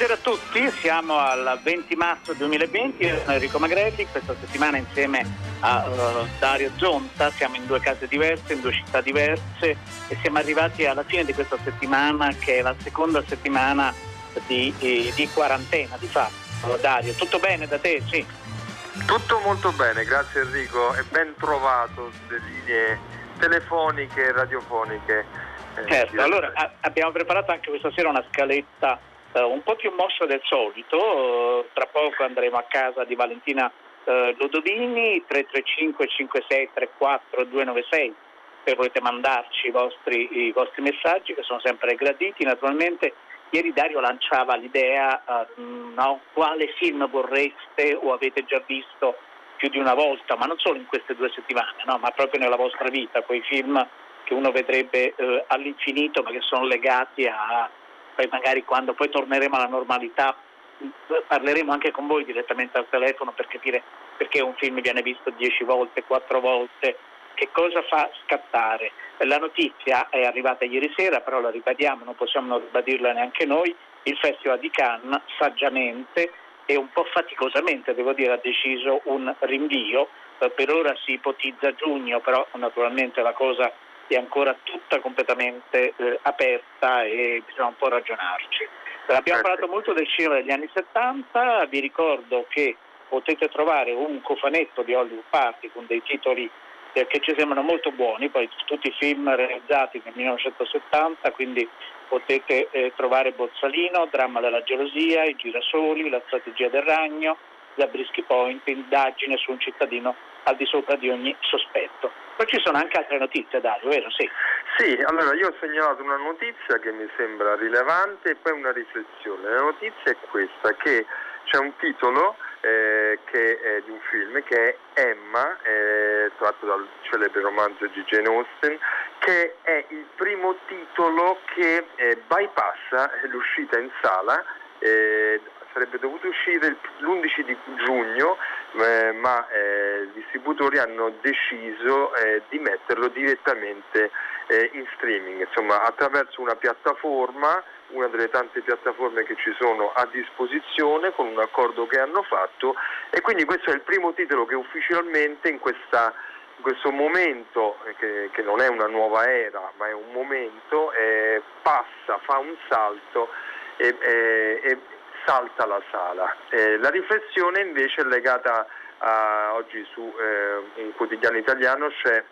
Buonasera a tutti, siamo al 20 marzo 2020, io sono Enrico Magretti, questa settimana insieme a uh, Dario Zonta, siamo in due case diverse, in due città diverse e siamo arrivati alla fine di questa settimana che è la seconda settimana di, di, di quarantena di fatto. Dario, tutto bene da te? Sì. Tutto molto bene, grazie Enrico e ben trovato sulle linee telefoniche e radiofoniche. Eh, certo, allora a- abbiamo preparato anche questa sera una scaletta eh, un po' più mossa del solito, tra poco andremo a casa di Valentina eh, Lodovini, 335 5634 296 se volete mandarci i vostri, i vostri, messaggi che sono sempre graditi. Naturalmente ieri Dario lanciava l'idea uh, no, quale film vorreste o avete già visto più di una volta, ma non solo in queste due settimane, no, ma proprio nella vostra vita, quei film che uno vedrebbe uh, all'infinito ma che sono legati a, poi magari quando poi torneremo alla normalità parleremo anche con voi direttamente al telefono per capire perché un film viene visto dieci volte, quattro volte, che cosa fa scattare. La notizia è arrivata ieri sera, però la ribadiamo, non possiamo ribadirla neanche noi, il Festival di Cannes saggiamente e un po' faticosamente, devo dire, ha deciso un rinvio, per ora si ipotizza giugno, però naturalmente la cosa è ancora tutta completamente eh, aperta e bisogna un po' ragionarci. Abbiamo parlato molto del cinema degli anni 70, vi ricordo che potete trovare un cofanetto di Hollywood Party con dei titoli eh, che ci sembrano molto buoni, poi tutti i film realizzati nel 1970, quindi potete eh, trovare Borsalino, Dramma della gelosia, I girasoli, La strategia del ragno, Zabriskie Point, Indagine su un cittadino al di sopra di ogni sospetto. Poi ci sono anche altre notizie, Dario, vero? Sì. Sì, allora io ho segnalato una notizia che mi sembra rilevante e poi una riflessione. La notizia è questa, che c'è un titolo eh, che è di un film che è Emma, eh, tratto dal celebre romanzo di Jane Austen, che è il primo titolo che eh, bypassa l'uscita in sala eh, sarebbe dovuto uscire l'11 di giugno, eh, ma eh, i distributori hanno deciso eh, di metterlo direttamente eh, in streaming, insomma attraverso una piattaforma, una delle tante piattaforme che ci sono a disposizione con un accordo che hanno fatto e quindi questo è il primo titolo che ufficialmente in questa in questo momento, eh, che, che, non è una nuova era, ma è un momento, eh, passa, fa un salto e, e, e, salta la sala. Eh, la riflessione invece è legata a, oggi su eh, un quotidiano italiano c'è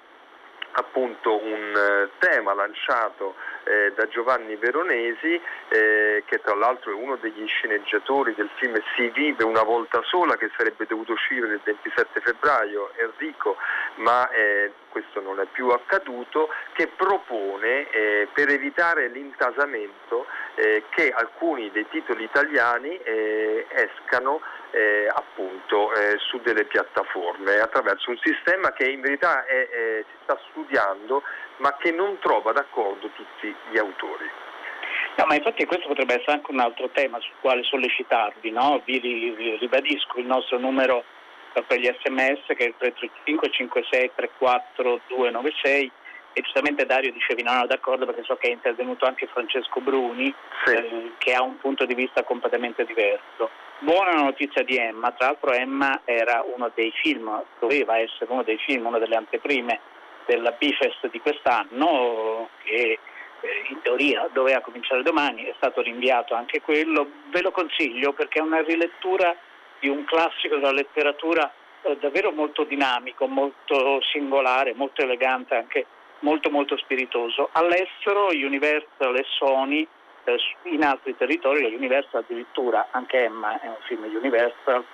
appunto un eh, tema lanciato eh, da Giovanni Veronesi eh, che tra l'altro è uno degli sceneggiatori del film Si vive una volta sola che sarebbe dovuto uscire il 27 febbraio Enrico ma eh, questo non è più accaduto che propone eh, per evitare l'intasamento eh, che alcuni dei titoli italiani escano eh, appunto eh, su delle piattaforme attraverso un sistema che in verità è, si sta studiando ma che non trova d'accordo tutti gli autori. No, ma infatti questo potrebbe essere anche un altro tema sul quale sollecitarvi, no? vi, vi, ribadisco il nostro numero per gli sms che è il 335 56 34 296 e giustamente Dario dicevi no, no d'accordo perché so che è intervenuto anche Francesco Bruni sì. eh, che ha un punto di vista completamente diverso. Buona notizia di Emma, tra l'altro Emma era uno dei film, doveva essere uno dei film, una delle anteprime della Bifest di quest'anno che eh, in teoria doveva cominciare domani, è stato rinviato anche quello, ve lo consiglio perché è una rilettura di un classico della letteratura eh, davvero molto dinamico, molto singolare, molto elegante anche molto molto spiritoso. All'estero Universal e Sony, eh, in altri territori la Universal addirittura, anche Emma è un film Universal,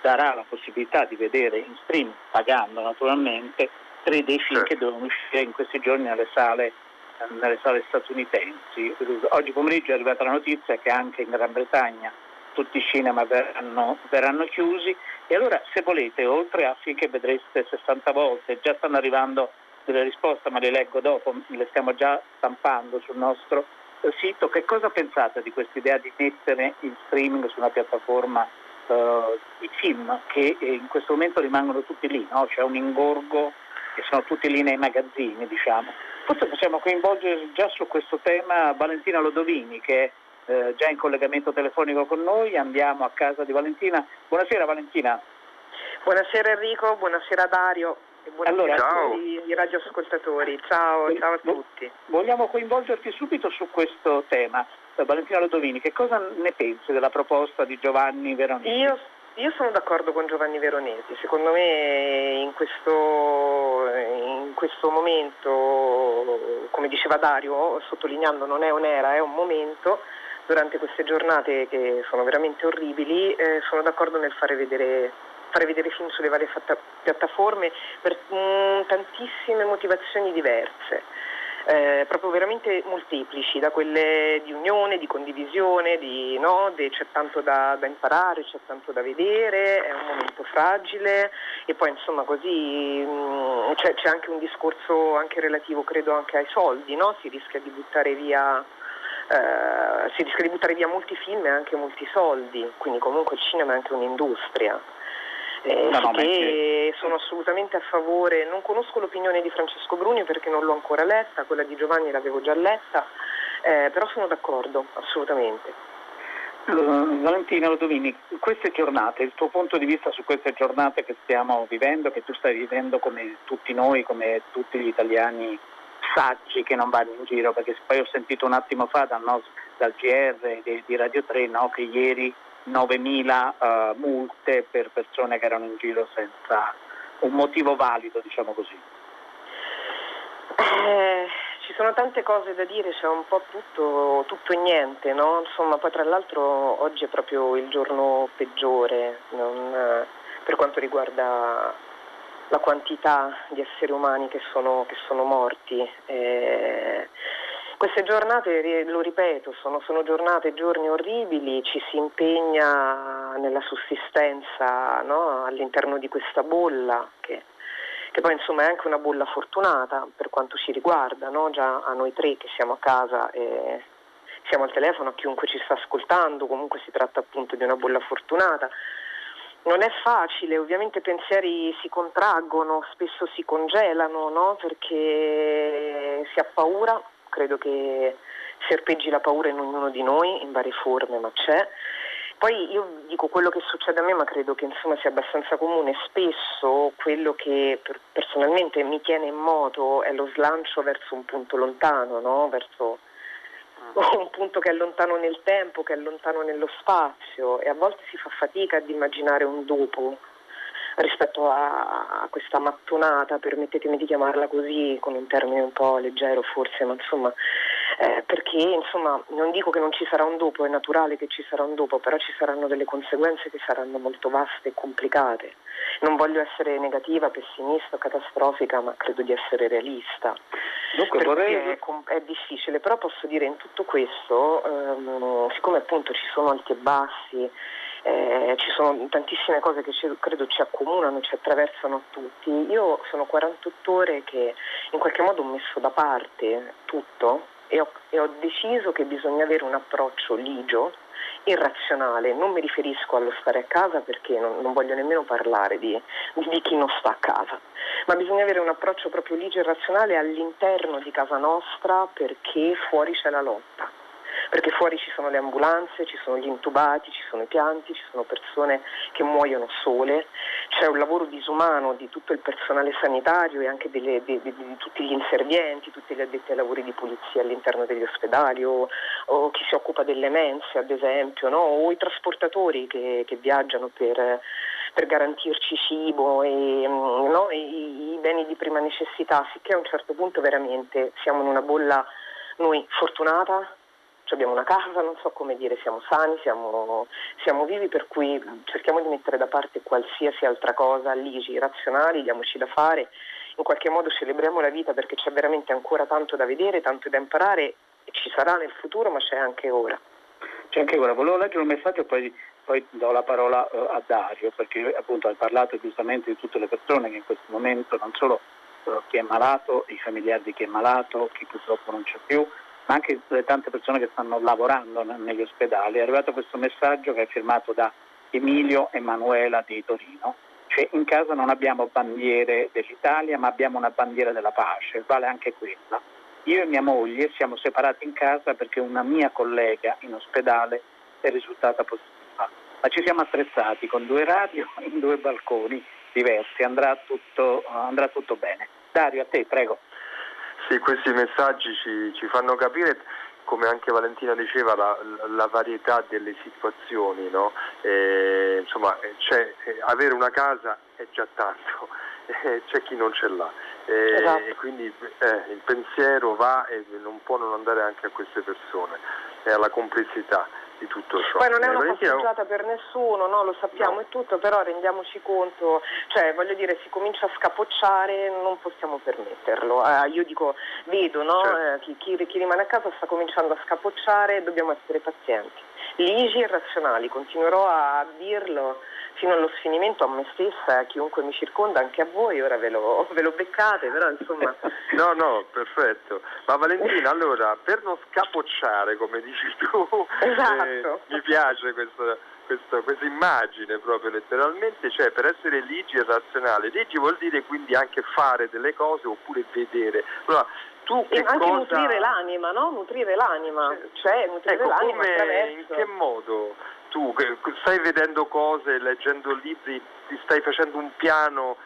darà la possibilità di vedere in stream, pagando naturalmente, tre dei film che devono uscire in questi giorni nelle sale, eh, nelle sale statunitensi. Oggi pomeriggio è arrivata la notizia che anche in Gran Bretagna tutti i cinema verranno, verranno chiusi e allora se volete, oltre a finché vedreste 60 volte, già stanno arrivando delle risposte, ma le leggo dopo, le stiamo già stampando sul nostro eh, sito, che cosa pensate di questa idea di mettere in streaming su una piattaforma uh, i film che in questo momento rimangono tutti lì, no? c'è un ingorgo che sono tutti lì nei magazzini, diciamo. Forse possiamo coinvolgere già su questo tema Valentina Lodovini che è eh, già in collegamento telefonico con noi, andiamo a casa di Valentina. Buonasera Valentina. Buonasera Enrico, buonasera Dario e buonasera allora, a tutti i radioascoltatori. Ciao, ciao a tutti. Vogliamo coinvolgerti subito su questo tema. Valentina Lodovini, che cosa ne pensi della proposta di Giovanni Veronesi? Io, io sono d'accordo con Giovanni Veronesi, secondo me in questo, in questo, momento, come diceva Dario, sottolineando non è un'era, è un momento, durante queste giornate che sono veramente orribili, eh, sono d'accordo nel fare vedere, fare vedere film sulle varie fatta, piattaforme per mh, mm, tantissime motivazioni diverse eh, proprio veramente molteplici, da quelle di unione, di condivisione, di, no, c'è tanto da, da, imparare, c'è tanto da vedere, è un momento fragile e poi insomma così mh, mm, c'è, c'è, anche un discorso anche relativo credo anche ai soldi, no? si rischia di buttare via Uh, si rischia di buttare via molti film e anche molti soldi, quindi comunque il cinema è anche un'industria. Eh, no, no, che sono assolutamente a favore, non conosco l'opinione di Francesco Bruni perché non l'ho ancora letta, quella di Giovanni l'avevo già letta, eh, però sono d'accordo, assolutamente. Valentina Lodovini, queste giornate, il tuo punto di vista su queste giornate che stiamo vivendo, che tu stai vivendo come tutti noi, come tutti gli italiani saggi che non vanno in giro, perché poi ho sentito un attimo fa dal, dal GR di, di Radio 3 no, che ieri 9.000 uh, multe per persone che erano in giro senza un motivo valido, diciamo così. Eh, ci sono tante cose da dire, c'è un po' tutto, tutto e niente, no? Insomma, poi tra l'altro oggi è proprio il giorno peggiore non, eh, per quanto riguarda la quantità di esseri umani che sono, che sono morti. Eh, queste giornate, lo ripeto, sono, sono giornate giorni orribili, ci si impegna nella sussistenza no? all'interno di questa bolla che, che, poi insomma è anche una bolla fortunata per quanto ci riguarda, no? già a noi tre che siamo a casa e siamo al telefono, a chiunque ci sta ascoltando, comunque si tratta appunto di una bolla fortunata. Non è facile, ovviamente i pensieri si contraggono, spesso si congelano, no? perché si ha paura, credo che serpeggi la paura in ognuno di noi in varie forme, ma c'è. Poi io dico quello che succede a me, ma credo che insomma sia abbastanza comune. Spesso quello che personalmente mi tiene in moto è lo slancio verso un punto lontano, no? verso un punto che è lontano nel tempo, che è lontano nello spazio e a volte si fa fatica ad immaginare un dopo rispetto a, a, questa mattonata, permettetemi di chiamarla così, con un termine un po' leggero forse, ma insomma, eh, perché insomma non dico che non ci sarà un dopo, è naturale che ci sarà un dopo, però ci saranno delle conseguenze che saranno molto vaste e complicate. Non voglio essere negativa, pessimista, catastrofica, ma credo di essere realista. Dunque, vorrei... è, è, difficile, però posso dire in tutto questo, ehm, siccome appunto ci sono alti e bassi, eh, ci sono tantissime cose che ci, credo ci accomunano, ci attraversano tutti. Io sono 48 ore che in qualche modo ho messo da parte tutto e ho, e ho deciso che bisogna avere un approccio ligio irrazionale, non mi riferisco allo stare a casa perché non, non voglio nemmeno parlare di, di, chi non sta a casa, ma bisogna avere un approccio proprio ligio e razionale all'interno di casa nostra perché fuori c'è la lotta perché fuori ci sono le ambulanze, ci sono gli intubati, ci sono i pianti, ci sono persone che muoiono sole, c'è un lavoro disumano di tutto il personale sanitario e anche delle, di, di, di, tutti gli inservienti, tutti gli addetti ai lavori di pulizia all'interno degli ospedali o, o chi si occupa delle mense ad esempio, no? o i trasportatori che, che viaggiano per per garantirci cibo e, no, i, i, beni di prima necessità, sicché a un certo punto veramente siamo in una bolla noi fortunata abbiamo una casa, non so come dire, siamo sani, siamo, siamo, vivi, per cui cerchiamo di mettere da parte qualsiasi altra cosa, ligi, razionali, diamoci da fare, in qualche modo celebriamo la vita perché c'è veramente ancora tanto da vedere, tanto da imparare, ci sarà nel futuro, ma c'è anche ora. C'è anche quella, volevo leggere un messaggio e poi, poi do la parola uh, a Dario, perché appunto hai parlato giustamente di tutte le persone che in questo momento, non solo uh, chi è malato, i familiari di chi è malato, chi purtroppo non c'è più, ma anche le tante persone che stanno lavorando negli ospedali. È arrivato questo messaggio che è firmato da Emilio Emanuela di Torino. Cioè in casa non abbiamo bandiere dell'Italia ma abbiamo una bandiera della pace, vale anche quella. Io e mia moglie siamo separati in casa perché una mia collega in ospedale è risultata positiva, ma ci siamo attrezzati con due radio in due balconi diversi, andrà tutto, andrà tutto bene. Dario, a te, prego. Sì, questi messaggi ci, ci fanno capire come anche Valentina diceva, la, la varietà delle situazioni, no? eh, insomma, cioè, avere una casa è già tanto, eh, c'è chi non ce l'ha. Eh, esatto. E quindi eh, il pensiero va e non può non andare anche a queste persone e alla complessità di tutto ciò. Poi non è una passeggiata per nessuno, no? lo sappiamo no. e tutto, però rendiamoci conto, cioè voglio dire, si comincia a scapocciare, non possiamo permetterlo. Eh, io dico, vedo, no? certo. eh, chi, chi, chi rimane a casa sta cominciando a scapocciare, dobbiamo essere pazienti. Ligi e razionali, continuerò a dirlo fino allo sfinimento a me stessa, a chiunque mi circonda, anche a voi, ora ve lo, ve lo beccate, però insomma... no, no, perfetto. Ma Valentina, allora, per non scapocciare, come dici tu, esatto. eh, mi piace questo, questo, questa immagine proprio letteralmente, cioè per essere ligi e razionale. Ligi vuol dire quindi anche fare delle cose oppure vedere. Allora, tu e anche cosa... nutrire l'anima, no? Nutrire l'anima, cioè nutrire ecco, l'anima come, attraverso... In che modo? Tu stai vedendo cose, leggendo libri, ti stai facendo un piano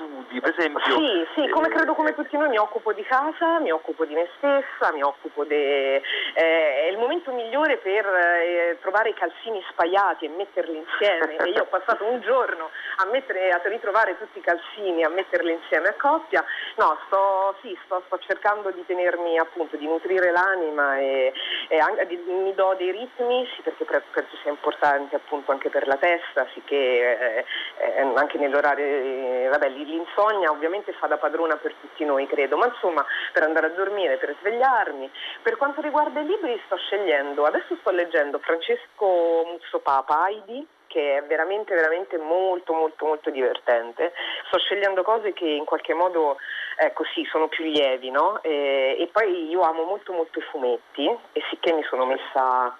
studi, per esempio... Sì, sì, come eh, credo come tutti noi mi occupo di casa, mi occupo di me stessa, mi occupo de... Eh, è il momento migliore per eh, trovare i calzini spaiati e metterli insieme. e io ho passato un giorno a, mettere, a ritrovare tutti i calzini, a metterli insieme a coppia. No, sto, sì, sto, sto cercando di tenermi appunto, di nutrire l'anima e, e anche, di, mi do dei ritmi, sì, perché penso sia importante appunto anche per la testa, sicché eh, eh, anche nell'orario, eh, vabbè, l'insonnia ovviamente fa da padrona per tutti noi, credo, ma insomma per andare a dormire, per svegliarmi. Per quanto riguarda i libri sto scegliendo, adesso sto leggendo Francesco Muzzopapa, Heidi, che è veramente, veramente molto, molto, molto divertente. Sto scegliendo cose che in qualche modo ecco sì, sono più lievi, no? E, e, poi io amo molto, molto i fumetti e sicché mi sono messa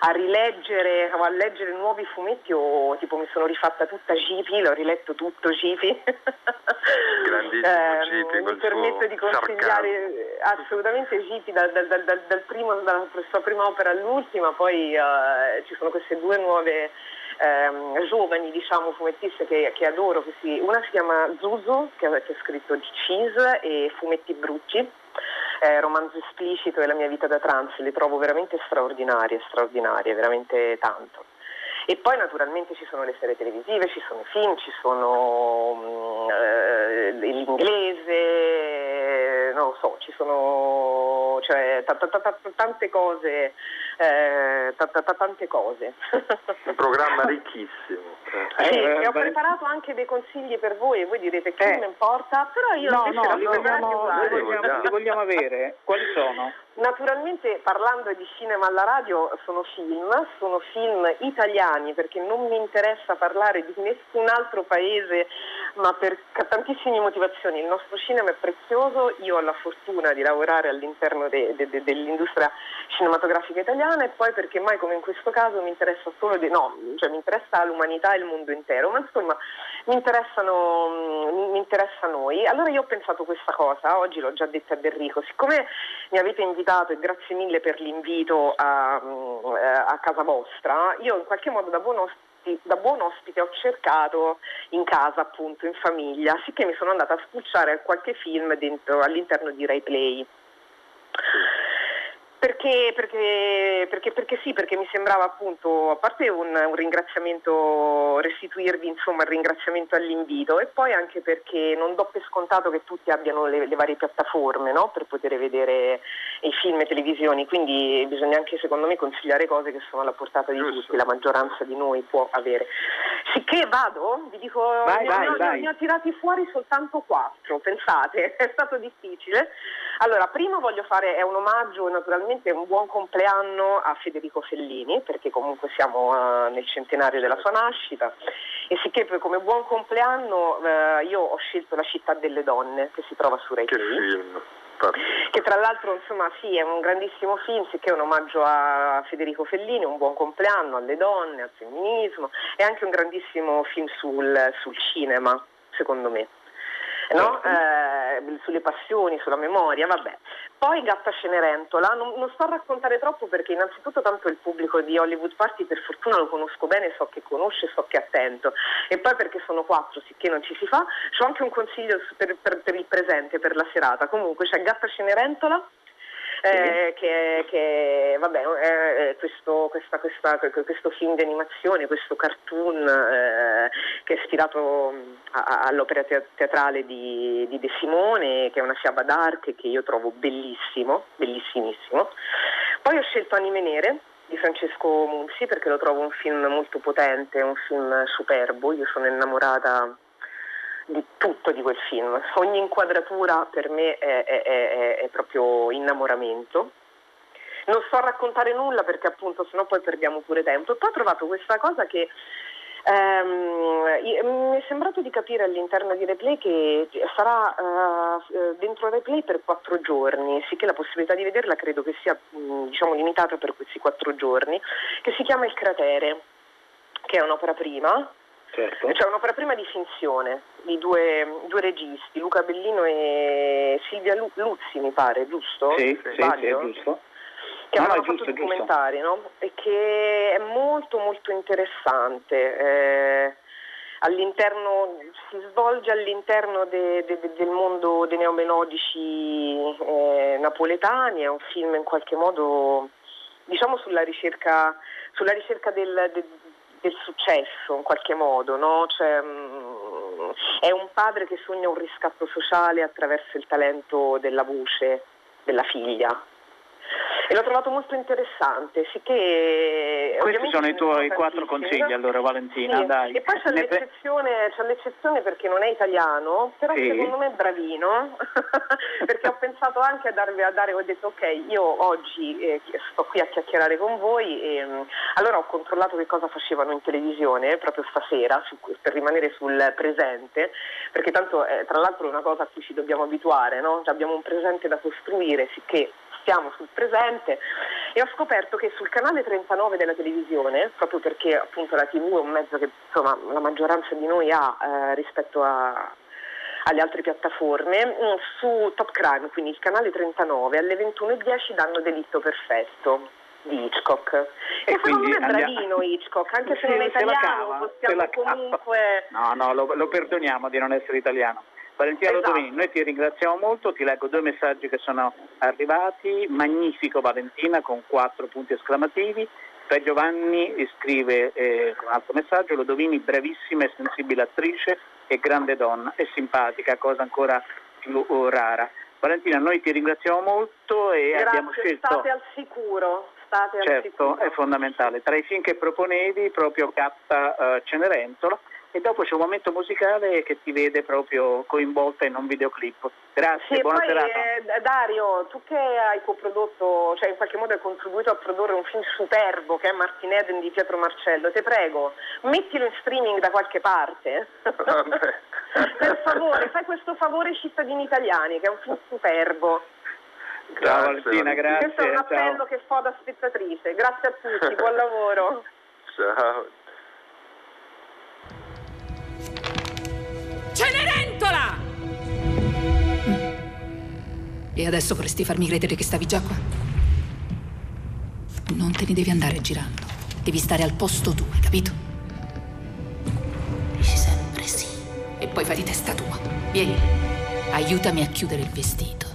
a rileggere, a leggere nuovi fumetti o tipo mi sono rifatta tutta Gipi, l'ho riletto tutto Gipi. Grandissimo eh, Mi permetto di consigliare sarcasmo. assolutamente Gipi dal, dal, dal, dal, primo, dalla sua prima opera all'ultima, poi uh, ci sono queste due nuove ehm, giovani diciamo, fumettiste che, che adoro, che si, una si chiama Zuzu che ha scritto Cheese e Fumetti Brutti eh, romanzo esplicito e la mia vita da trans, le trovo veramente straordinarie, straordinarie, veramente tanto. E poi naturalmente ci sono le serie televisive, ci sono i film, ci sono mm, eh, l'inglese, non lo so, ci sono cioè, t- t- t- tante cose eh, t- t- tante cose. Un programma ricchissimo. Eh, sì, eh, ho preparato anche dei consigli per voi e voi direte che eh. non importa, però io no, no, li vogliamo, li, vogliamo, li vogliamo avere. Quali sono? Naturalmente parlando di cinema alla radio sono film, sono film italiani perché non mi interessa parlare di nessun altro paese, ma per tantissime motivazioni. Il nostro cinema è prezioso, io ho la fortuna di lavorare all'interno de, de, de, dell'industria cinematografica italiana e poi perché mai come in questo caso mi interessa solo di no, cioè mi interessa l'umanità e il mondo intero, ma insomma mi, interessano, mi interessa a noi. Allora io ho pensato questa cosa, oggi l'ho già detta a Enrico, siccome mi avete invitato e grazie mille per l'invito a, eh, a casa vostra. Io in qualche modo da buon, ospite, da buon ospite ho cercato in casa, appunto, in famiglia, sicché mi sono andata a spulciare qualche film dentro, all'interno di Rai Play. Perché, perché, perché, perché, sì, perché mi sembrava appunto, a parte un, un, ringraziamento, restituirvi insomma il ringraziamento all'invito e poi anche perché non do per scontato che tutti abbiano le, le varie piattaforme no? per poter vedere i film e televisioni, quindi bisogna anche secondo me consigliare cose che sono alla portata di Giusto. tutti, la maggioranza di noi può avere. Sicché vado, vi dico, vai, ne, vai, ho, vai. ne ho tirati fuori soltanto quattro, pensate, è stato difficile. Allora, prima voglio fare, è un omaggio, naturalmente un buon compleanno a Federico Fellini, perché comunque siamo uh, nel centenario della sua nascita, e sicché come buon compleanno uh, io ho scelto La città delle donne, che si trova su Rai Che film! che tra l'altro insomma sì è un grandissimo film, sicché è un omaggio a Federico Fellini, un buon compleanno alle donne, al femminismo, è anche un grandissimo film sul, sul cinema, secondo me. No? eh, sulle passioni, sulla memoria, vabbè. Poi Gatta Cenerentola, non, non, sto a raccontare troppo perché innanzitutto tanto il pubblico di Hollywood Party per fortuna lo conosco bene, so che conosce, so che è attento e poi perché sono quattro, sicché non ci si fa, ho anche un consiglio per, per, per il presente, per la serata, comunque c'è Gatta Cenerentola eh, che, che vabbè, eh, questo, questa, questa, questo, film di animazione, questo cartoon eh, che è ispirato a, all'opera teatrale di, di, De Simone, che è una fiaba d'arte che io trovo bellissimo, bellissimissimo. Poi ho scelto Anime Nere di Francesco Munzi perché lo trovo un film molto potente, un film superbo, io sono innamorata di tutto di quel film. Ogni inquadratura per me è, è, è, è proprio innamoramento. Non sto a raccontare nulla perché appunto sennò poi perdiamo pure tempo. Poi ho trovato questa cosa che Um, mi è sembrato di capire all'interno di Replay che sarà uh, dentro Replay per quattro giorni, sì che la possibilità di vederla credo che sia mm, diciamo, limitata per questi quattro giorni, che si chiama Il cratere, che è un'opera prima, Certo. C'è un'opera prima di finzione di due, due, registi, Luca Bellino e Silvia Luzzi, mi pare, giusto? Sì, sì, sì, è giusto. Che no, hanno no, fatto documentari, no? E che è molto molto interessante. Eh, all'interno, si svolge all'interno de, de, de, del mondo dei neomelodici eh, napoletani, è un film in qualche modo diciamo sulla ricerca, sulla ricerca del, del successo in qualche modo, no? cioè, mh, mm, è un padre che sogna un riscatto sociale attraverso il talento della voce della figlia. E l'ho trovato molto interessante, sicché... Questi sono i tuoi quattro consigli allora Valentina, sì. dai. E poi c'è l'eccezione, c'è l'eccezione, perché non è italiano, però sì. secondo me è bravino, perché ho pensato anche a darvi a dare, ho detto ok, io oggi eh, sto qui a chiacchierare con voi e um, allora ho controllato che cosa facevano in televisione proprio stasera su, per rimanere sul presente, perché tanto eh, tra l'altro è una cosa a cui ci dobbiamo abituare, no? abbiamo un presente da costruire, sicché stiamo sul presente e ho scoperto che sul canale 39 della televisione, proprio perché appunto la TV è un mezzo che insomma, la maggioranza di noi ha eh, rispetto a, alle altre piattaforme, mm, su Top Crime, quindi il canale 39, alle 21.10 danno Delitto Perfetto di Hitchcock. E, e secondo me è bravino Hitchcock, anche se non è italiano, cava, possiamo comunque... No, no, lo, lo perdoniamo di non essere italiano. Valentina esatto. Lodomini, noi ti ringraziamo molto, ti leggo due messaggi che sono arrivati, magnifico Valentina con quattro punti esclamativi, per Giovanni scrive eh, un altro messaggio, Lodovini bravissima e sensibile attrice e grande donna e simpatica, cosa ancora più rara. Valentina, noi ti ringraziamo molto e Grazie, abbiamo scelto... state al sicuro. State certo, al sicuro. è fondamentale. Tra i film che proponevi, proprio Gatta uh, Cenerentola, e dopo c'è un momento musicale che ti vede proprio coinvolta in un videoclip. Grazie, sì, buona poi, serata. Eh, Dario, tu che hai coprodotto, cioè in qualche modo hai contribuito a produrre un film superbo che è Martin Eden di Pietro Marcello, ti prego, mettilo in streaming da qualche parte. per favore, fai questo favore ai cittadini italiani, che è un film superbo. Grazie, Ciao Valentina, grazie. Questo è un appello ciao. che fa da spettatrice. Grazie a tutti, buon lavoro. Ciao. Cenerentola! E adesso vorresti farmi credere che stavi già qua? Non te ne devi andare girando. Devi stare al posto tuo, hai capito? Dici sempre sì. E poi fai di testa tua. Vieni, aiutami a chiudere il vestito.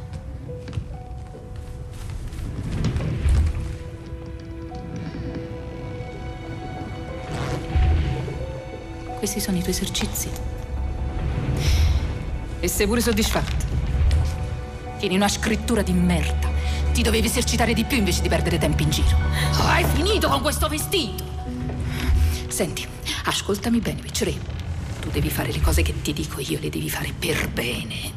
Questi sono i tuoi esercizi. E sei pure soddisfatto? Tieni una scrittura di merda. Ti dovevi esercitare di più invece di perdere tempo in giro. Oh, hai finito con questo vestito! Senti, ascoltami bene, Piccere. Tu devi fare le cose che ti dico io, le devi fare per bene.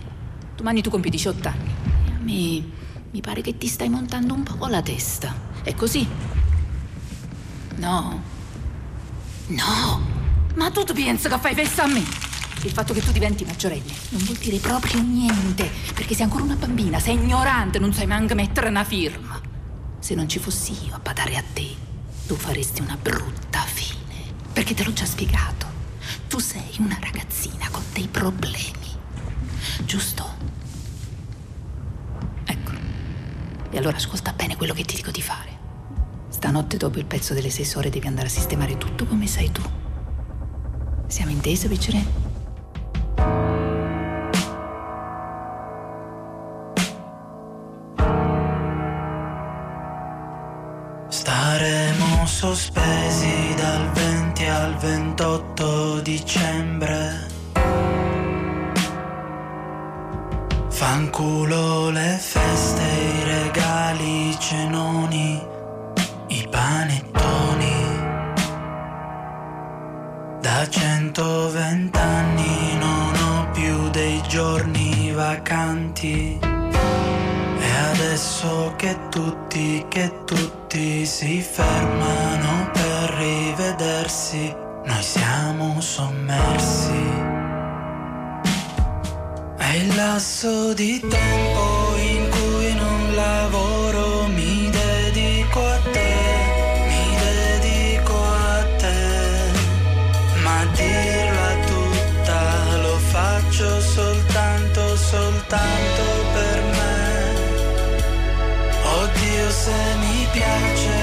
Domani tu compi 18 anni. Mi, mi pare che ti stai montando un po' la testa. È così? No. No. Ma tu pensi che fai festa a me? Il fatto che tu diventi maggiorenne non vuol dire proprio niente, perché sei ancora una bambina, sei ignorante, non sai neanche mettere una firma. Se non ci fossi io a badare a te, tu faresti una brutta fine. Perché te l'ho già spiegato. Tu sei una ragazzina con dei problemi. Giusto? Ecco. E allora ascolta bene quello che ti dico di fare. Stanotte dopo il pezzo delle sei ore devi andare a sistemare tutto come sai tu. Siamo intese, Vicere? Che tutti, che tutti si fermano per rivedersi, noi siamo sommersi. È il lasso di tempo Se mi piace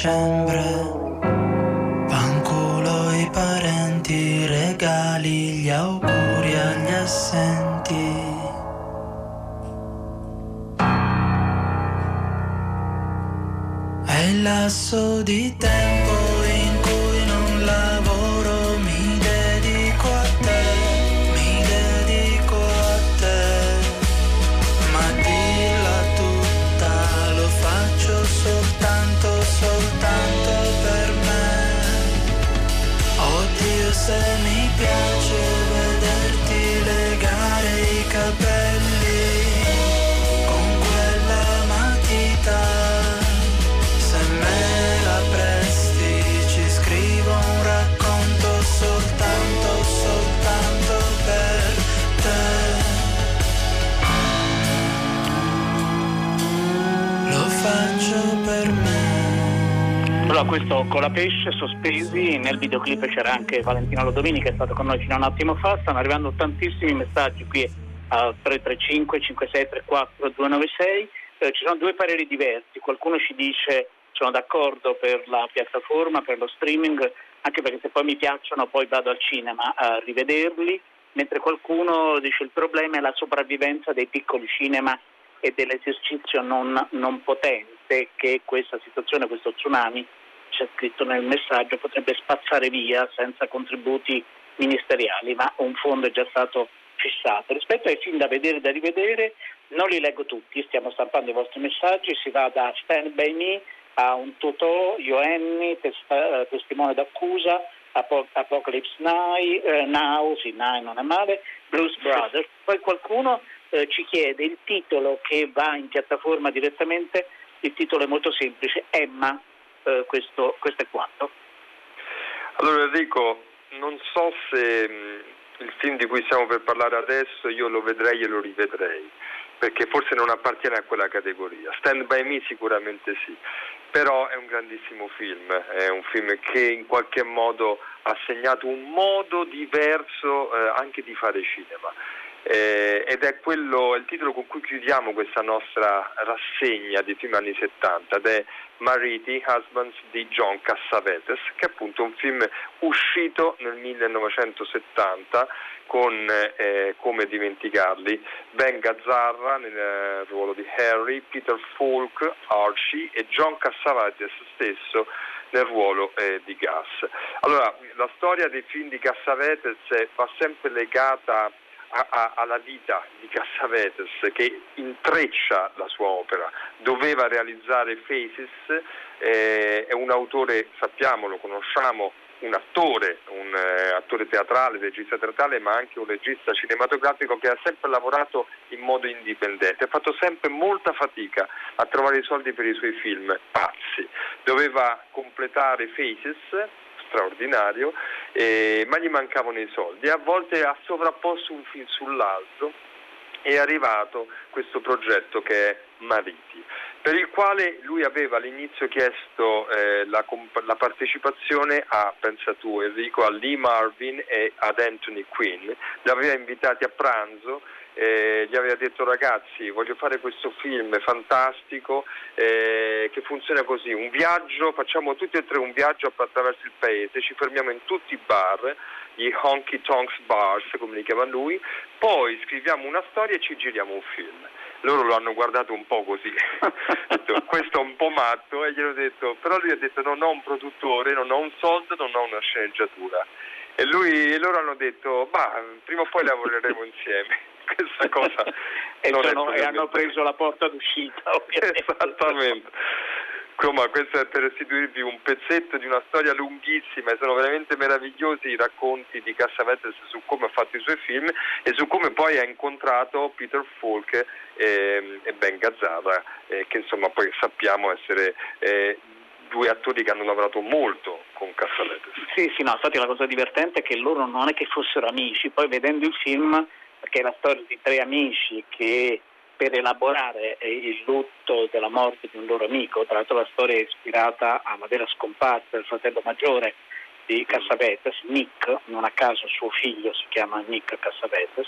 dicembre. Fanculo i parenti, regali, gli auguri agli assenti. È il lasso di tempo questo con la pesce sospesi, nel videoclip c'era anche Valentino Lodomini che è stato con noi fino a un attimo fa, stanno arrivando tantissimi messaggi qui al 335 5634 296, Eh, ci sono due pareri diversi, qualcuno ci dice sono d'accordo per la piattaforma, per lo streaming, anche perché se poi mi piacciono poi vado al cinema a rivederli, mentre qualcuno dice il problema è la sopravvivenza dei piccoli cinema e dell'esercizio non, non potente che questa situazione, questo tsunami, c'è scritto nel messaggio, potrebbe spazzare via senza contributi ministeriali, ma un fondo è già stato fissato. Rispetto ai film da vedere e da rivedere, non li leggo tutti, stiamo stampando i vostri messaggi, si va da Stand By Me a un Totò, Ioanni, testa- eh, Testimone d'accusa, Apo- Apocalypse Now, eh, Now, sì, Now non è male, Blues Brothers. Poi qualcuno eh, ci chiede il titolo che va in piattaforma direttamente, il titolo è molto semplice, Emma, eh, questo, questo è quanto. Allora Enrico, non so se mh, il film di cui stiamo per parlare adesso io lo vedrei e lo rivedrei, perché forse non appartiene a quella categoria. Stand by Me sicuramente sì, però è un grandissimo film, è un film che in qualche modo ha segnato un modo diverso eh, anche di fare cinema. Eh, ed è quello, il titolo con cui chiudiamo questa nostra rassegna di film anni 70 ed è Mariti, Husbands di John Cassavetes, che è appunto un film uscito nel 1970 con, eh, come dimenticarli, Ben Gazzarra nel ruolo di Harry, Peter Falk, Archie e John Cassavetes stesso nel ruolo eh, di Gas. Allora, la storia dei film di Cassavetes va sempre legata a, a, alla vita di Cassavetes che intreccia la sua opera. Doveva realizzare Faces, eh, è un autore, sappiamo, lo conosciamo, un attore, un eh, attore teatrale, regista teatrale, ma anche un regista cinematografico che ha sempre lavorato in modo indipendente, ha fatto sempre molta fatica a trovare i soldi per i suoi film pazzi. Doveva completare Faces, straordinario, eh, ma gli mancavano i soldi. A volte ha sovrapposto un film sull'altro è arrivato questo progetto che è Mariti, per il quale lui aveva all'inizio chiesto eh, la, comp- la, partecipazione a, pensa tu Enrico, a Lee Marvin e ad Anthony Quinn, li aveva invitati a pranzo eh, gli aveva detto ragazzi voglio fare questo film fantastico eh, che funziona così, un viaggio, facciamo tutti e tre un viaggio attraverso il paese, ci fermiamo in tutti i bar, gli honky tonks bars come li chiama lui, poi scriviamo una storia e ci giriamo un film. Loro lo hanno guardato un po' così, questo è un po' matto e gli ho detto, però lui ha detto non ho un produttore, non ho un soldo, non ho una sceneggiatura. E, lui, e loro hanno detto, ma prima o poi lavoreremo insieme questa cosa e, sono, e hanno preso la porta d'uscita ovviamente. esattamente Insomma, questo è per restituirvi un pezzetto di una storia lunghissima e sono veramente meravigliosi i racconti di Cassavetes su come ha fatto i suoi film e su come poi ha incontrato Peter Falk e, e Ben Gazzara, eh, che insomma poi sappiamo essere eh, due attori che hanno lavorato molto con Cassavetes. Sì, sì, no, infatti la cosa divertente è che loro non è che fossero amici, poi vedendo il film perché è la storia di tre amici che per elaborare il lutto della morte di un loro amico, tra l'altro la storia è ispirata alla vera scomparsa del fratello maggiore di Cassavetes, Nick, non a caso suo figlio si chiama Nick Cassavetes,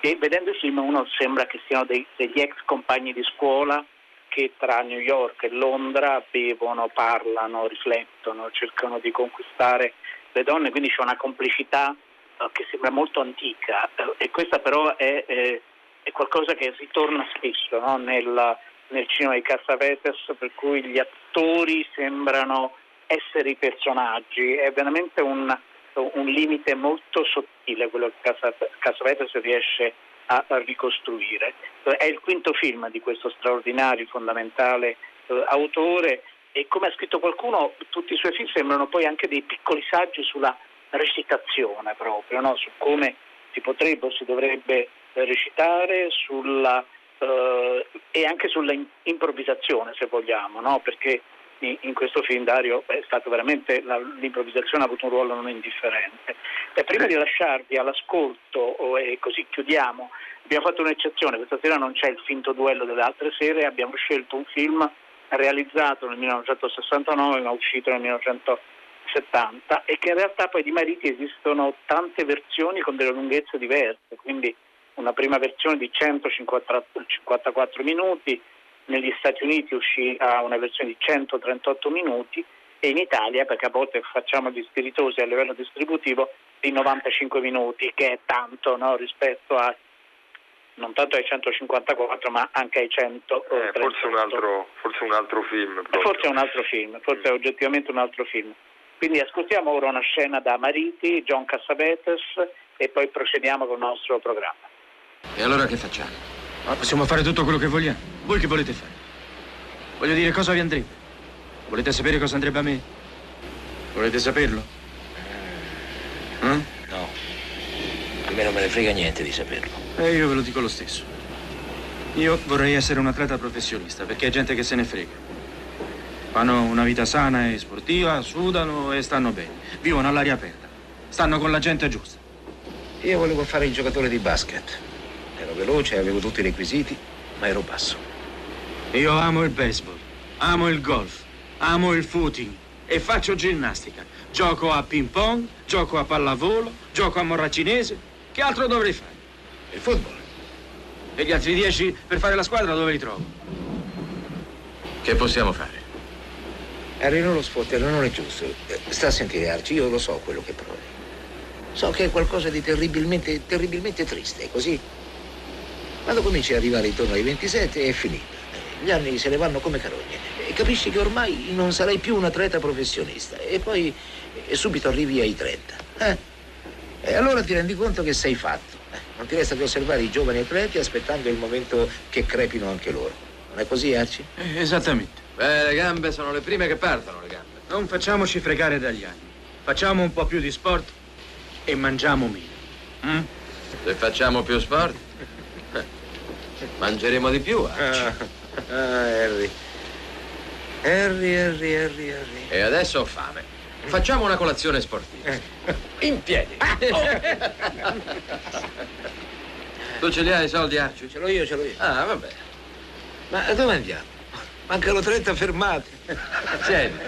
e vedendo il film uno sembra che siano dei, degli ex compagni di scuola che tra New York e Londra bevono, parlano, riflettono, cercano di conquistare le donne, quindi c'è una complicità eh, che sembra molto antica eh, e questa però è, è, è qualcosa che ritorna spesso no? nel, nel, cinema di Cassavetes per cui gli attori sembrano essere i personaggi, è veramente un, un limite molto sottile quello che Cassavetes riesce a, ricostruire. È il quinto film di questo straordinario, fondamentale eh, autore e come ha scritto qualcuno tutti i suoi film sembrano poi anche dei piccoli saggi sulla recitazione proprio, no? su come si potrebbe o si dovrebbe recitare sulla, eh, e anche sulla improvvisazione se vogliamo, no? perché in, in, questo film Dario la, l'improvvisazione ha avuto un ruolo non indifferente. E prima di lasciarvi all'ascolto oh, e così chiudiamo, abbiamo fatto un'eccezione, questa sera non c'è il finto duello delle altre sere, abbiamo scelto un film realizzato nel 1969 ma uscito nel 1970 70 e che in realtà poi di Mariti esistono tante versioni con delle lunghezze diverse, quindi una prima versione di 154 minuti, negli Stati Uniti uscirà una versione di 138 minuti e in Italia, perché a volte facciamo gli spiritosi a livello distributivo, di 95 minuti, che è tanto no, rispetto a non tanto ai 154 ma anche ai 100. Eh, forse, un altro, forse un altro film. Forse è un altro film, forse è oggettivamente un altro film. Quindi ascoltiamo ora una scena da Mariti, John Cassavetes e poi procediamo con il nostro programma. E allora che facciamo? Ma possiamo fare tutto quello che vogliamo. Voi che volete fare? Voglio dire, cosa vi andrebbe? Volete sapere cosa andrebbe a me? Volete saperlo? Eh? No. A me non me ne frega niente di saperlo. E eh, io ve lo dico lo stesso. Io vorrei essere un atleta professionista, perché è gente che se ne frega. Fanno una vita sana e sportiva, sudano e stanno bene. Vivono all'aria aperta. Stanno con la gente giusta. Io volevo fare il giocatore di basket. Ero veloce, avevo tutti i requisiti, ma ero basso. Io amo il baseball, amo il golf, amo il footing e faccio ginnastica. Gioco a ping pong, gioco a pallavolo, gioco a morra cinese. Che altro dovrei fare? Il football. E gli altri dieci per fare la squadra dove li trovo? Che possiamo fare? Harry, non lo sfottere, non è giusto. Eh, Sta a sentire, Arci, io lo so quello che provi. So che è qualcosa di terribilmente, terribilmente triste, così. Quando cominci ad arrivare intorno ai 27 è finita. Gli anni se ne vanno come carogne. E capisci che ormai non sarai più un atleta professionista. E poi e subito arrivi ai 30. eh? E allora ti rendi conto che sei fatto. Eh, Non ti resta che osservare i giovani atleti aspettando il momento che crepino anche loro. Non è così, Arci? Eh, esattamente. Beh, le gambe sono le prime che partono, le gambe. Non facciamoci fregare dagli anni. Facciamo un po' più di sport e mangiamo meno. Mm? Se facciamo più sport, eh, mangeremo di più. eh. Ah, ah, Harry. Harry, Harry, Harry, Harry. E adesso ho fame. Facciamo una colazione sportiva. In piedi. tu ce li hai i soldi, Arci? Ce l'ho io, ce l'ho io. Ah, vabbè. Ma dove andiamo? Mancano 30 fermate. Siedi.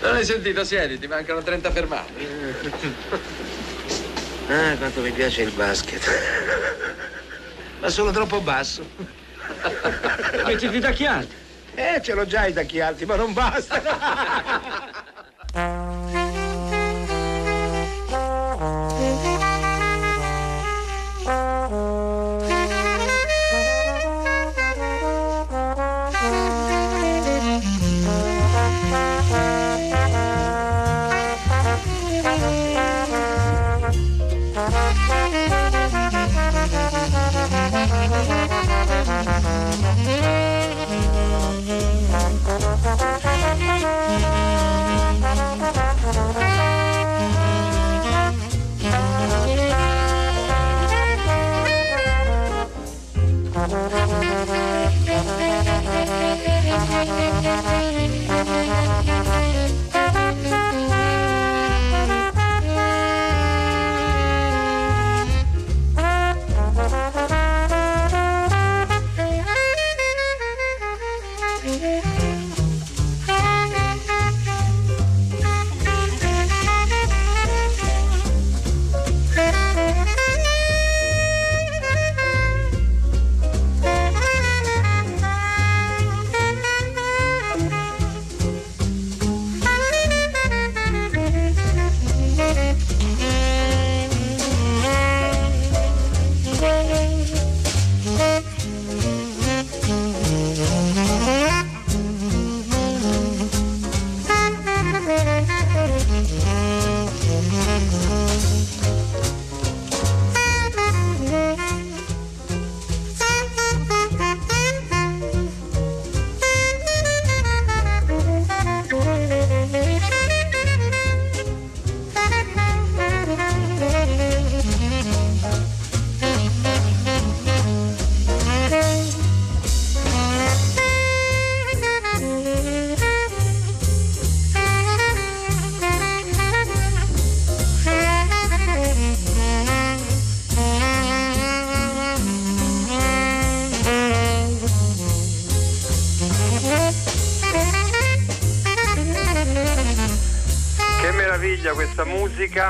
Non hai sentito? Siedi, ti mancano 30 fermate. Ah, quanto mi piace il basket. Ma sono troppo basso. Mettiti i tacchi alti. Eh, ce l'ho già i tacchi alti, ma non basta.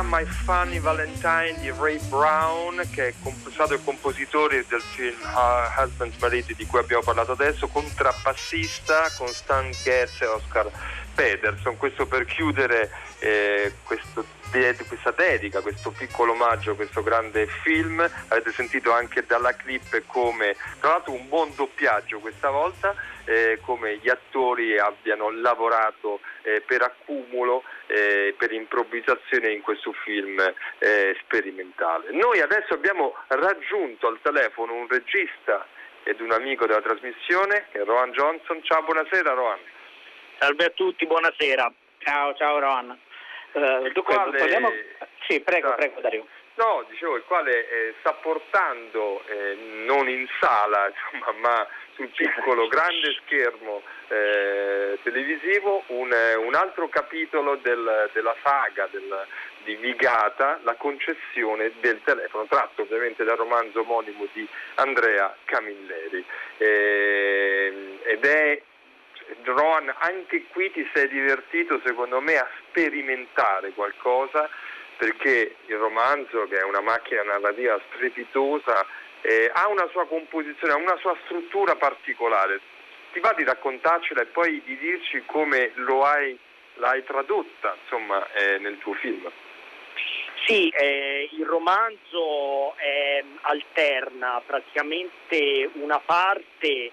My Funny Valentine di Ray Brown, che è stato il compositore del film uh, Husband Mariti di cui abbiamo parlato adesso, contrabbassista con Stan Getz e Oscar Pederson. Questo per chiudere eh, questo questa dedica, questo piccolo omaggio, questo grande film. Avete sentito anche dalla clip come, tra l'altro un buon doppiaggio questa volta, eh, come gli attori abbiano lavorato eh, per accumulo, eh, per improvvisazione in questo film eh, sperimentale. Noi adesso abbiamo raggiunto al telefono un regista ed un amico della trasmissione, che è Rohan Johnson. Ciao, buonasera Rohan. Salve a tutti, buonasera. Ciao, ciao Ron. Eh, dunque, quale- parliamo- Sì, prego, Esatto. prego Dario. No, dicevo, il quale eh, sta portando eh, non in sala, insomma, ma sul piccolo grande schermo eh, televisivo un, eh, un altro capitolo del- della saga del- di Vigata, la concessione del telefono, tratto ovviamente dal romanzo omonimo di Andrea Camilleri. Eh, ed è Rohan, anche qui ti sei divertito secondo me a sperimentare qualcosa perché il romanzo, che è una macchina narrativa strepitosa, eh, ha una sua composizione, ha una sua struttura particolare. Ti va di raccontarcela e poi di dirci come lo hai, l'hai tradotta insomma, eh, nel tuo film? Sì, eh, il romanzo eh, alterna praticamente una parte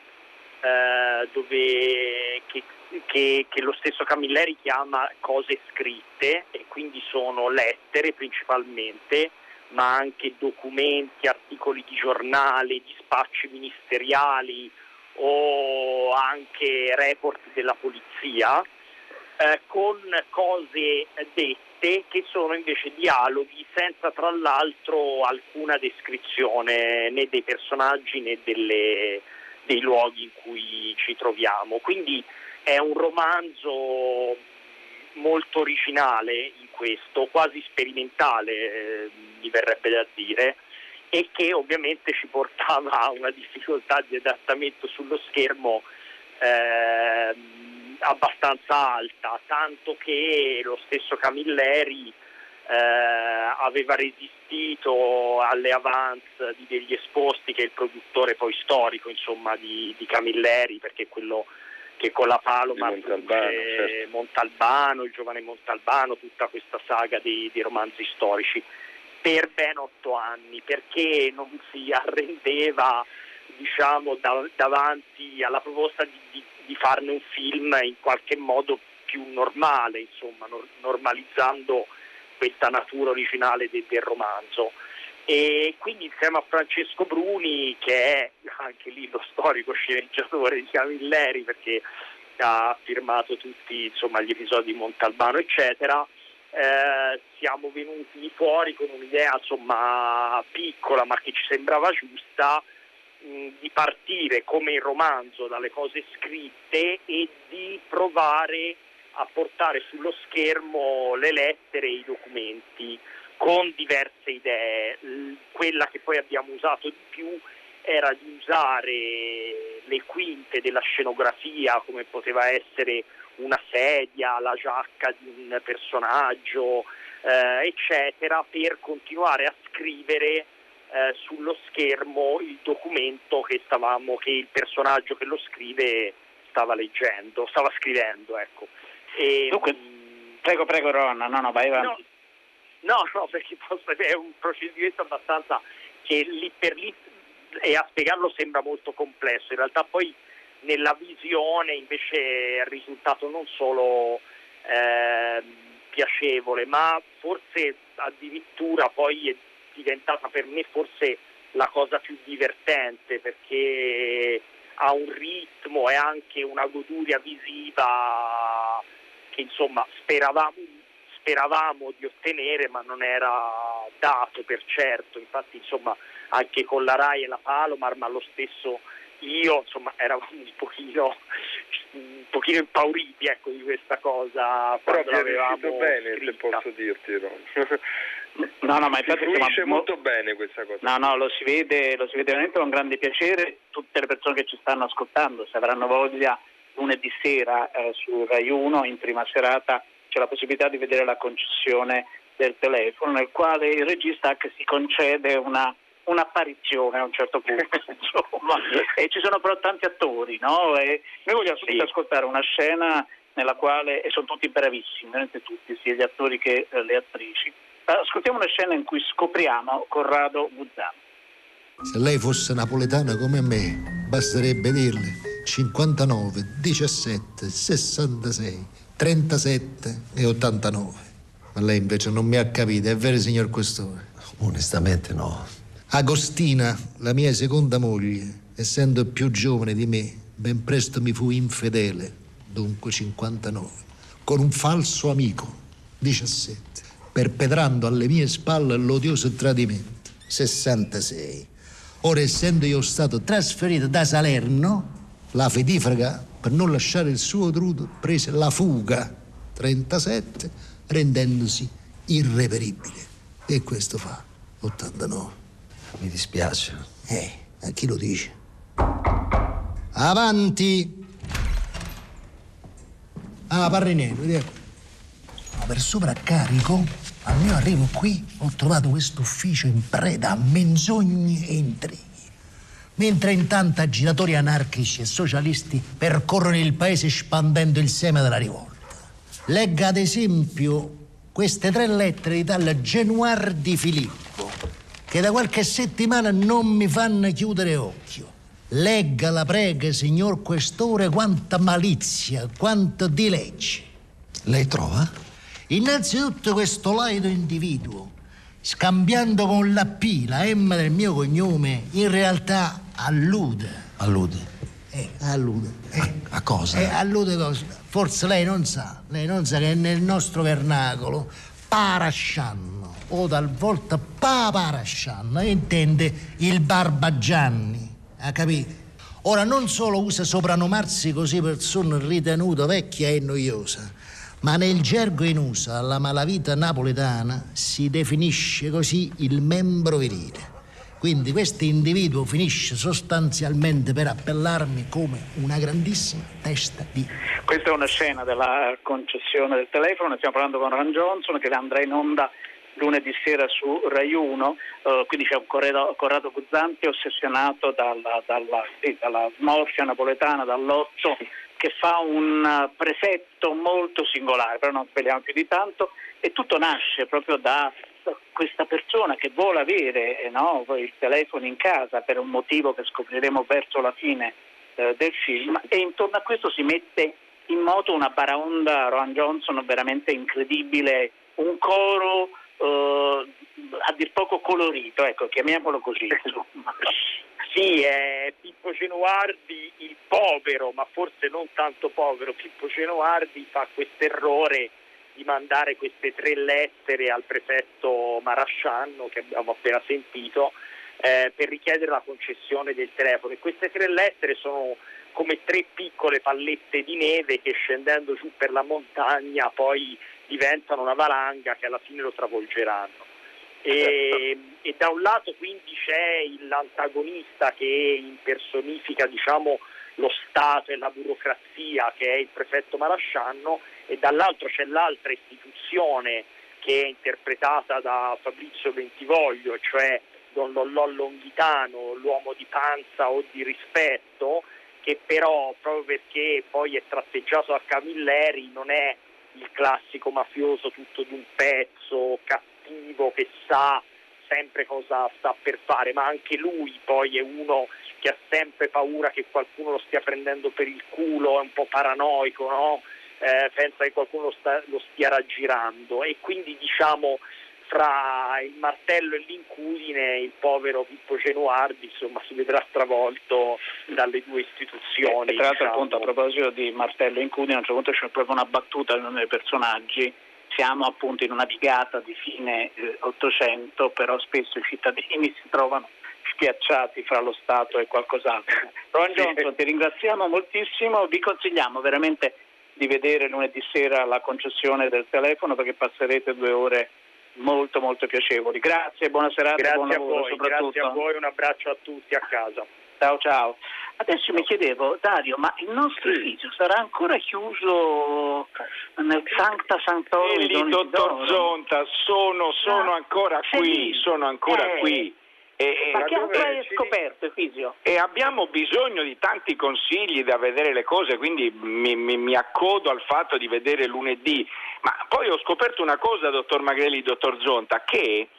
eh, dove, che, che, che, lo stesso Camilleri chiama cose scritte e quindi sono lettere principalmente, ma anche documenti, articoli di giornale, dispacci ministeriali o anche report della polizia, eh, con cose dette che sono invece dialoghi senza tra l'altro alcuna descrizione né dei personaggi né delle, dei luoghi in cui ci troviamo. Quindi è un romanzo molto originale in questo, quasi sperimentale, eh, mi verrebbe da dire, e che ovviamente ci portava a una difficoltà di adattamento sullo schermo eh, abbastanza alta, tanto che lo stesso Camilleri eh, aveva resistito alle avance di degli esposti che è il produttore poi storico insomma, di, di Camilleri, perché è quello che con la Paloma Montalbano, certo. Montalbano, il giovane Montalbano, tutta questa saga di, di romanzi storici per ben otto anni perché non si arrendeva diciamo, da, davanti alla proposta di, di, di, farne un film in qualche modo più normale, insomma, no, normalizzando questa natura originale de, del romanzo. E quindi insieme a Francesco Bruni, che è anche lì lo storico sceneggiatore di Camilleri, perché ha firmato tutti insomma, gli episodi di Montalbano, eccetera, eh, siamo venuti fuori con un'idea insomma, piccola ma che ci sembrava giusta mh, di partire come il romanzo dalle cose scritte e di provare a portare sullo schermo le lettere e i documenti con diverse idee. Quella che poi abbiamo usato di più era di usare le quinte della scenografia come poteva essere una sedia, la giacca di un personaggio, eh, eccetera, per continuare a scrivere eh, sullo schermo il documento che, stavamo, che il personaggio che lo scrive stava leggendo, stava scrivendo. Ecco. E, Dunque, prego, prego Ron, no, no, vai avanti. No, no, perché è un procedimento abbastanza che lì per lì e a spiegarlo sembra molto complesso, in realtà poi nella visione invece è risultato non solo eh, piacevole, ma forse addirittura poi è diventata per me forse la cosa più divertente perché ha un ritmo e anche una goduria visiva che insomma speravamo, speravamo di ottenere ma non era dato per certo, infatti insomma anche con la RAI e la Palomar ma lo stesso io insomma eravamo un pochino, un pochino impauriti ecco, di questa cosa però quando l'avevamo bene scritta. se posso dirti Ron. No, no, ma infatti si insomma, molto bene questa cosa. No, no, lo si, vede, lo si vede veramente con grande piacere. Tutte le persone che ci stanno ascoltando, se avranno voglia, lunedì sera eh, su Rai 1 in prima serata c'è la possibilità di vedere la concessione del telefono nel quale il regista anche si concede una un'apparizione a un certo punto, insomma, e ci sono però tanti attori, no? E noi vogliamo subito Sì. ascoltare una scena nella quale, e sono tutti bravissimi, veramente tutti, sia gli attori che eh, le attrici. Ascoltiamo una scena in cui scopriamo Corrado Buzzano. Se lei fosse napoletana come me, basterebbe dirle 59, 17, 66, 37 e 89. Ma lei invece non mi ha capito, è vero signor Questore? Onestamente no. Agostina, la mia seconda moglie, essendo più giovane di me, ben presto mi fu infedele, dunque 59, con un falso amico, 17, perpetrando alle mie spalle l'odioso tradimento, 66. Ora, essendo io stato trasferito da Salerno, la fedifraga, per non lasciare il suo trudo, prese la fuga, 37, rendendosi irreperibile. E questo fa 89. Mi dispiace. Eh, a chi lo dice? Avanti! Ah, Parrinello, vedi ecco. Ma per sovraccarico Al mio arrivo qui ho trovato questo ufficio in preda a menzogne e intrighi. Mentre intanto agitatori anarchici e socialisti percorrono il paese spandendo il seme della rivolta. Legga ad esempio queste tre lettere di tal Genuardi Filippo, che da qualche settimana non mi fanno chiudere occhio. Legga la prega, signor Questore, quanta malizia, quanto di legge. Lei trova? Innanzitutto questo laido individuo, scambiando con la P la M del mio cognome, in realtà allude. Allude. Eh, allude. A, a cosa? Eh, allude cosa? Forse lei non sa, lei non sa che nel nostro vernacolo parascianno o talvolta paparascianno intende il barbagianni, ha capito? Ora non solo usa soprannomarsi così persona ritenuta vecchia e noiosa, ma nel gergo in uso alla malavita napoletana si definisce così il membro virile. Quindi questo individuo finisce sostanzialmente per appellarmi come una grandissima testa di... Questa è una scena della concessione del telefono, stiamo parlando con Ron Johnson che andrà in onda lunedì sera su Rai 1, eh, quindi c'è un Corrado, Corrado Guzzanti ossessionato dalla, dalla, sì, dalla napoletana, dall'otto, che fa un uh, prefetto molto singolare, però non speriamo più di tanto, e tutto nasce proprio da questa persona che vuole avere eh, no, il telefono in casa per un motivo che scopriremo verso la fine eh, del film e intorno a questo si mette in moto una baraonda Rohan Johnson veramente incredibile, un coro eh, a dir poco colorito, ecco, chiamiamolo così. Sì, è Pippo Genuardi il povero, ma forse non tanto povero. Pippo Genuardi fa questo errore di mandare queste tre lettere al prefetto Marasciano, che abbiamo appena sentito, eh, per richiedere la concessione del telefono. E queste tre lettere sono come tre piccole pallette di neve che scendendo giù per la montagna poi diventano una valanga che alla fine lo travolgeranno. E, e da un lato quindi c'è l'antagonista che impersonifica diciamo, lo Stato e la burocrazia che è il prefetto Marasciano e dall'altro c'è l'altra istituzione che è interpretata da Fabrizio Bentivoglio, cioè Don Lollò Longhitano, l'uomo di panza o di rispetto, che però proprio perché poi è tratteggiato da Camilleri non è il classico mafioso tutto d'un pezzo, cattivo, che sa sempre cosa sta per fare, ma anche lui poi è uno che ha sempre paura che qualcuno lo stia prendendo per il culo, è un po' paranoico, no? eh, pensa che qualcuno lo, sta, lo stia raggirando e quindi diciamo fra il martello e l'incudine il povero Pippo Genuardi insomma si vedrà stravolto dalle due istituzioni. E tra l'altro diciamo. appunto a proposito di martello e incudine a un certo punto c'è proprio una battuta in uno dei personaggi siamo appunto in una vigata di fine eh, 800 però spesso i cittadini si trovano schiacciati fra lo Stato e qualcos'altro. Ron Johnson ti ringraziamo moltissimo, vi consigliamo veramente di vedere lunedì sera la concessione del telefono perché passerete due ore molto molto piacevoli. Grazie, buona serata, Grazie buon a lavoro voi, soprattutto. grazie a voi, un abbraccio a tutti a casa. Ciao ciao. Adesso mi chiedevo, Dario, ma il nostro ufficio sarà ancora chiuso nel Sancta Santorum? E lì, dottor Zonta, sono, sono ancora qui, sono ancora Eh. qui. E, e- Ma che altro hai scoperto, Fisio? e abbiamo bisogno di tanti consigli da vedere le cose, quindi mi, mi- mi accodo al fatto di vedere lunedì. Ma poi ho scoperto una cosa, dottor Magrelli, dottor Zonta, che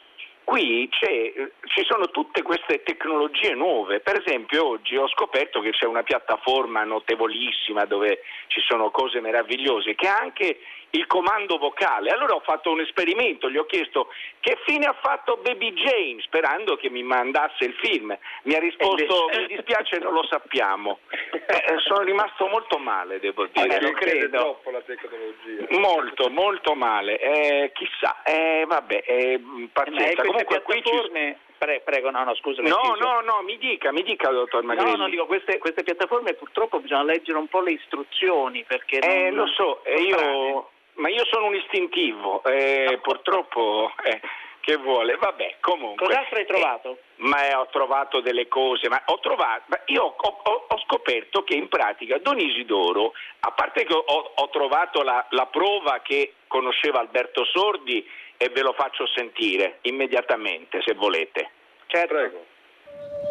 qui ci sono tutte queste tecnologie nuove. Per esempio oggi ho scoperto che c'è una piattaforma notevolissima dove ci sono cose meravigliose, che ha anche il comando vocale. Allora ho fatto un esperimento, gli ho chiesto che fine ha fatto Baby Jane, sperando che mi mandasse il film. Mi ha risposto mi dispiace non lo sappiamo. Eh, sono rimasto molto male, devo dire. Eh, lo credo. troppo la tecnologia. Molto, molto male. Eh, chissà, eh, vabbè, eh, Ma pazienza. queste Comunque qui ci... piattaforme... Pre- prego, no, no, scusami. No, no, no, mi dica, mi dica, dottor Magrelli. No, no, dico, queste, queste piattaforme purtroppo bisogna leggere un po' le istruzioni perché Eh, non- lo so, eh, sono io, strane. Ma io sono un istintivo, eh, purtroppo, eh, che vuole, vabbè, comunque. Cos'altro hai trovato? Ma eh, ho trovato delle cose, ma ho trovato, ma io ho, ho- ho scoperto che in pratica Don Isidoro, a parte che ho, ho trovato la, la prova che conosceva Alberto Sordi e ve lo faccio sentire immediatamente se volete. Certo. Prego.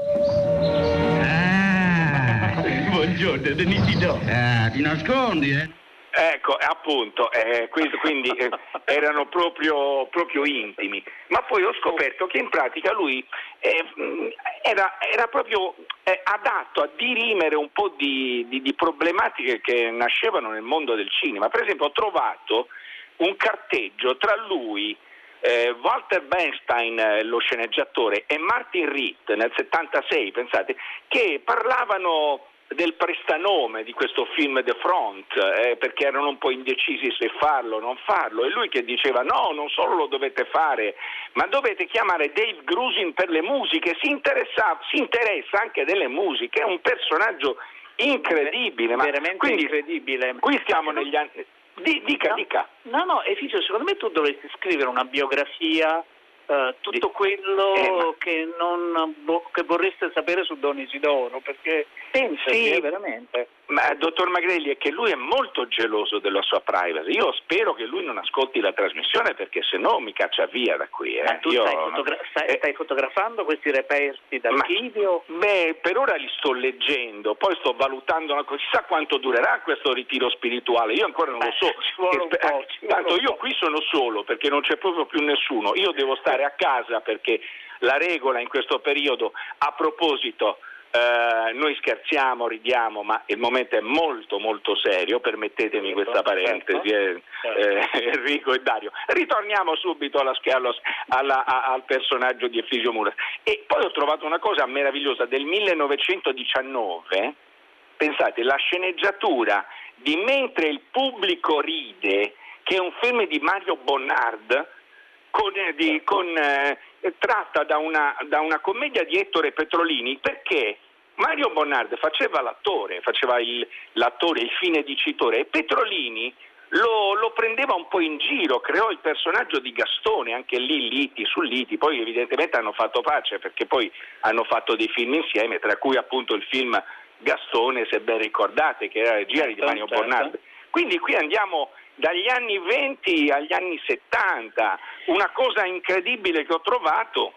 Buongiorno, Denisino. Ah, ti nascondi, eh? Ecco, appunto, eh, quindi, quindi, eh, erano proprio, proprio intimi. Ma poi ho scoperto che in pratica lui eh, mh, era, era proprio eh, adatto a dirimere un po' di, di- di problematiche che nascevano nel mondo del cinema. Per esempio ho trovato un carteggio tra lui, eh, Walter Bernstein, eh, lo sceneggiatore, e Martin Ritt nel 76, pensate, che parlavano del prestanome di questo film The Front, eh, perché erano un po' indecisi se farlo o non farlo, e lui che diceva no, non solo lo dovete fare, ma dovete chiamare Dave Grusin per le musiche, si, interessa, si interessa anche delle musiche, è un personaggio incredibile, ma Veramente quindi incredibile. qui stiamo negli anni... Di- dica, No. dica. No, no, Efigio, secondo me tu dovresti scrivere una biografia, eh, tutto quello Eh, ma- che, non, che vorreste sapere su Don Isidoro, perché pensaci, Sì. veramente. Ma dottor Magrelli è che lui è molto geloso della sua privacy. Io spero che lui non ascolti la trasmissione perché se no mi caccia via da qui. eh. Ma tu stai, fotogra- stai- eh, stai fotografando questi reperti ma- d'archivio? Beh, per ora li sto leggendo, poi sto valutando, una cosa. chissà quanto durerà questo ritiro spirituale, io ancora non lo so. ci vuole un po', ci Tanto io qui sono solo perché non c'è proprio più nessuno, io devo stare a casa perché la regola in questo periodo, a proposito, eh, noi scherziamo, ridiamo, ma il momento è molto molto serio, permettetemi Certo, questa parentesi, eh, certo. eh, Enrico e Dario. Ritorniamo subito alla, alla- a- al personaggio di Efigio Muras. E poi ho trovato una cosa meravigliosa del 1919, pensate, la sceneggiatura di Mentre il pubblico ride, che è un film di Mario Bonnard, con, eh, di- con, eh, tratta da una, da una commedia di Ettore Petrolini, perché Mario Bonnard faceva l'attore, faceva il, l'attore, il fine dicitore, e Petrolini lo, lo prendeva un po' in giro, creò il personaggio di Gastone, anche lì liti su liti, poi evidentemente hanno fatto pace perché poi hanno fatto dei film insieme, tra cui appunto il film Gastone, se ben ricordate, che era regia di Certo, Mario certo. Bonnard. Quindi qui andiamo dagli anni 20 agli anni 70. Una cosa incredibile che ho trovato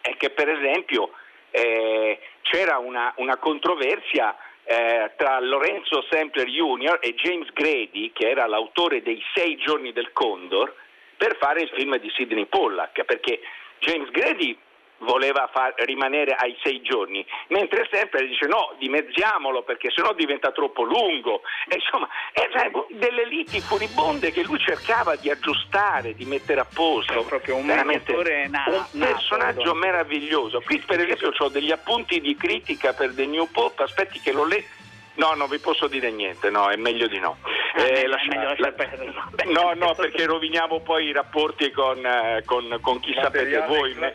è che per esempio eh, c'era una, una controversia eh, tra Lorenzo Sampler Jr. e James Grady, che era l'autore dei Sei giorni del Condor, per fare il film di Sidney Pollack, perché James Grady voleva far rimanere ai sei giorni, mentre sempre dice no, dimezziamolo perché sennò diventa troppo lungo. E insomma, erano delle liti furibonde che lui cercava di aggiustare, di mettere a posto. proprio un Veramente mediatore na- un nato, personaggio allora. meraviglioso. Qui per esempio ho degli appunti di critica per The New Pope, aspetti che lo leggo. No, non vi posso dire niente, no, è meglio di no. Ah, Eh, meglio- lascia- la- perdere. No, no, perché roviniamo poi i rapporti con, eh, con- con chi sapete voi. me-.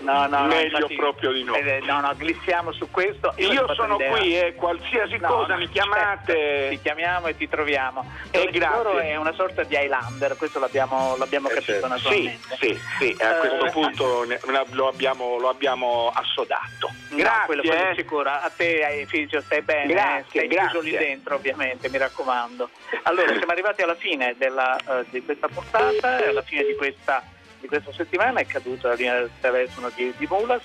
No, no, Meglio infatti- proprio di no. eh, no, no, glissiamo su questo. Io fatto sono qui, eh, qualsiasi No, cosa no, mi chiamate. certo, ti chiamiamo e ti troviamo. Eh, Isidoro grazie. è una sorta di Highlander, questo l'abbiamo, l'abbiamo Eh, capito certo. Sì, naturalmente. sì, sì, a Eh, questo punto ne- lo abbiamo, lo abbiamo assodato. No, Grazie. quello, quello eh. sicuro. A te, ai figli, stai bene, Grazie, eh? stai chiuso lì grazie. dentro ovviamente, mi raccomando. Allora, siamo arrivati alla fine della, eh, di questa puntata, alla fine di questa, di questa settimana è caduta la linea del telefono di, di Mulas.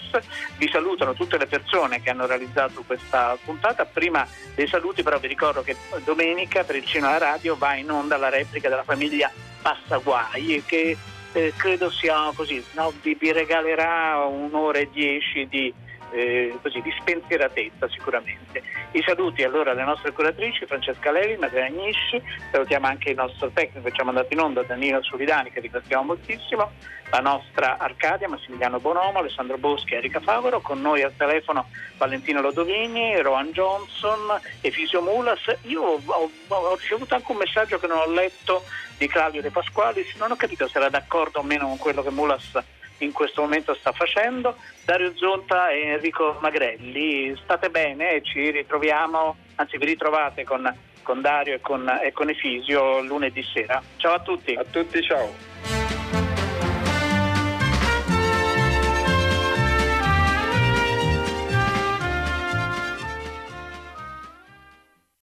Vi salutano tutte le persone che hanno realizzato questa puntata. Prima dei saluti però vi ricordo che domenica per il Cinema Radio va in onda la replica della famiglia Passaguai che eh, credo sia così, no? vi, vi regalerà un'ora e dieci di, eh, così, di spensieratezza sicuramente. I saluti allora alle nostre curatrici Francesca Levi, Maria Agnisci, salutiamo anche il nostro tecnico che ci ha mandato in onda Danilo Solidani che ringraziamo moltissimo, la nostra Arcadia, Massimiliano Bonomo, Alessandro Boschi, Erika Favaro, con noi al telefono Valentino Lodovini, Rohan Johnson, Efisio Mulas. Io ho, ho- ho ricevuto anche un messaggio che non ho letto di Claudio De Pasqualis, non ho capito se era d'accordo o meno con quello che Mulas in questo momento sta facendo. Dario Zonta e Enrico Magrelli, state bene ci ritroviamo, anzi vi ritrovate con, con Dario e con, e con Efisio lunedì sera. Ciao a tutti. A tutti, ciao.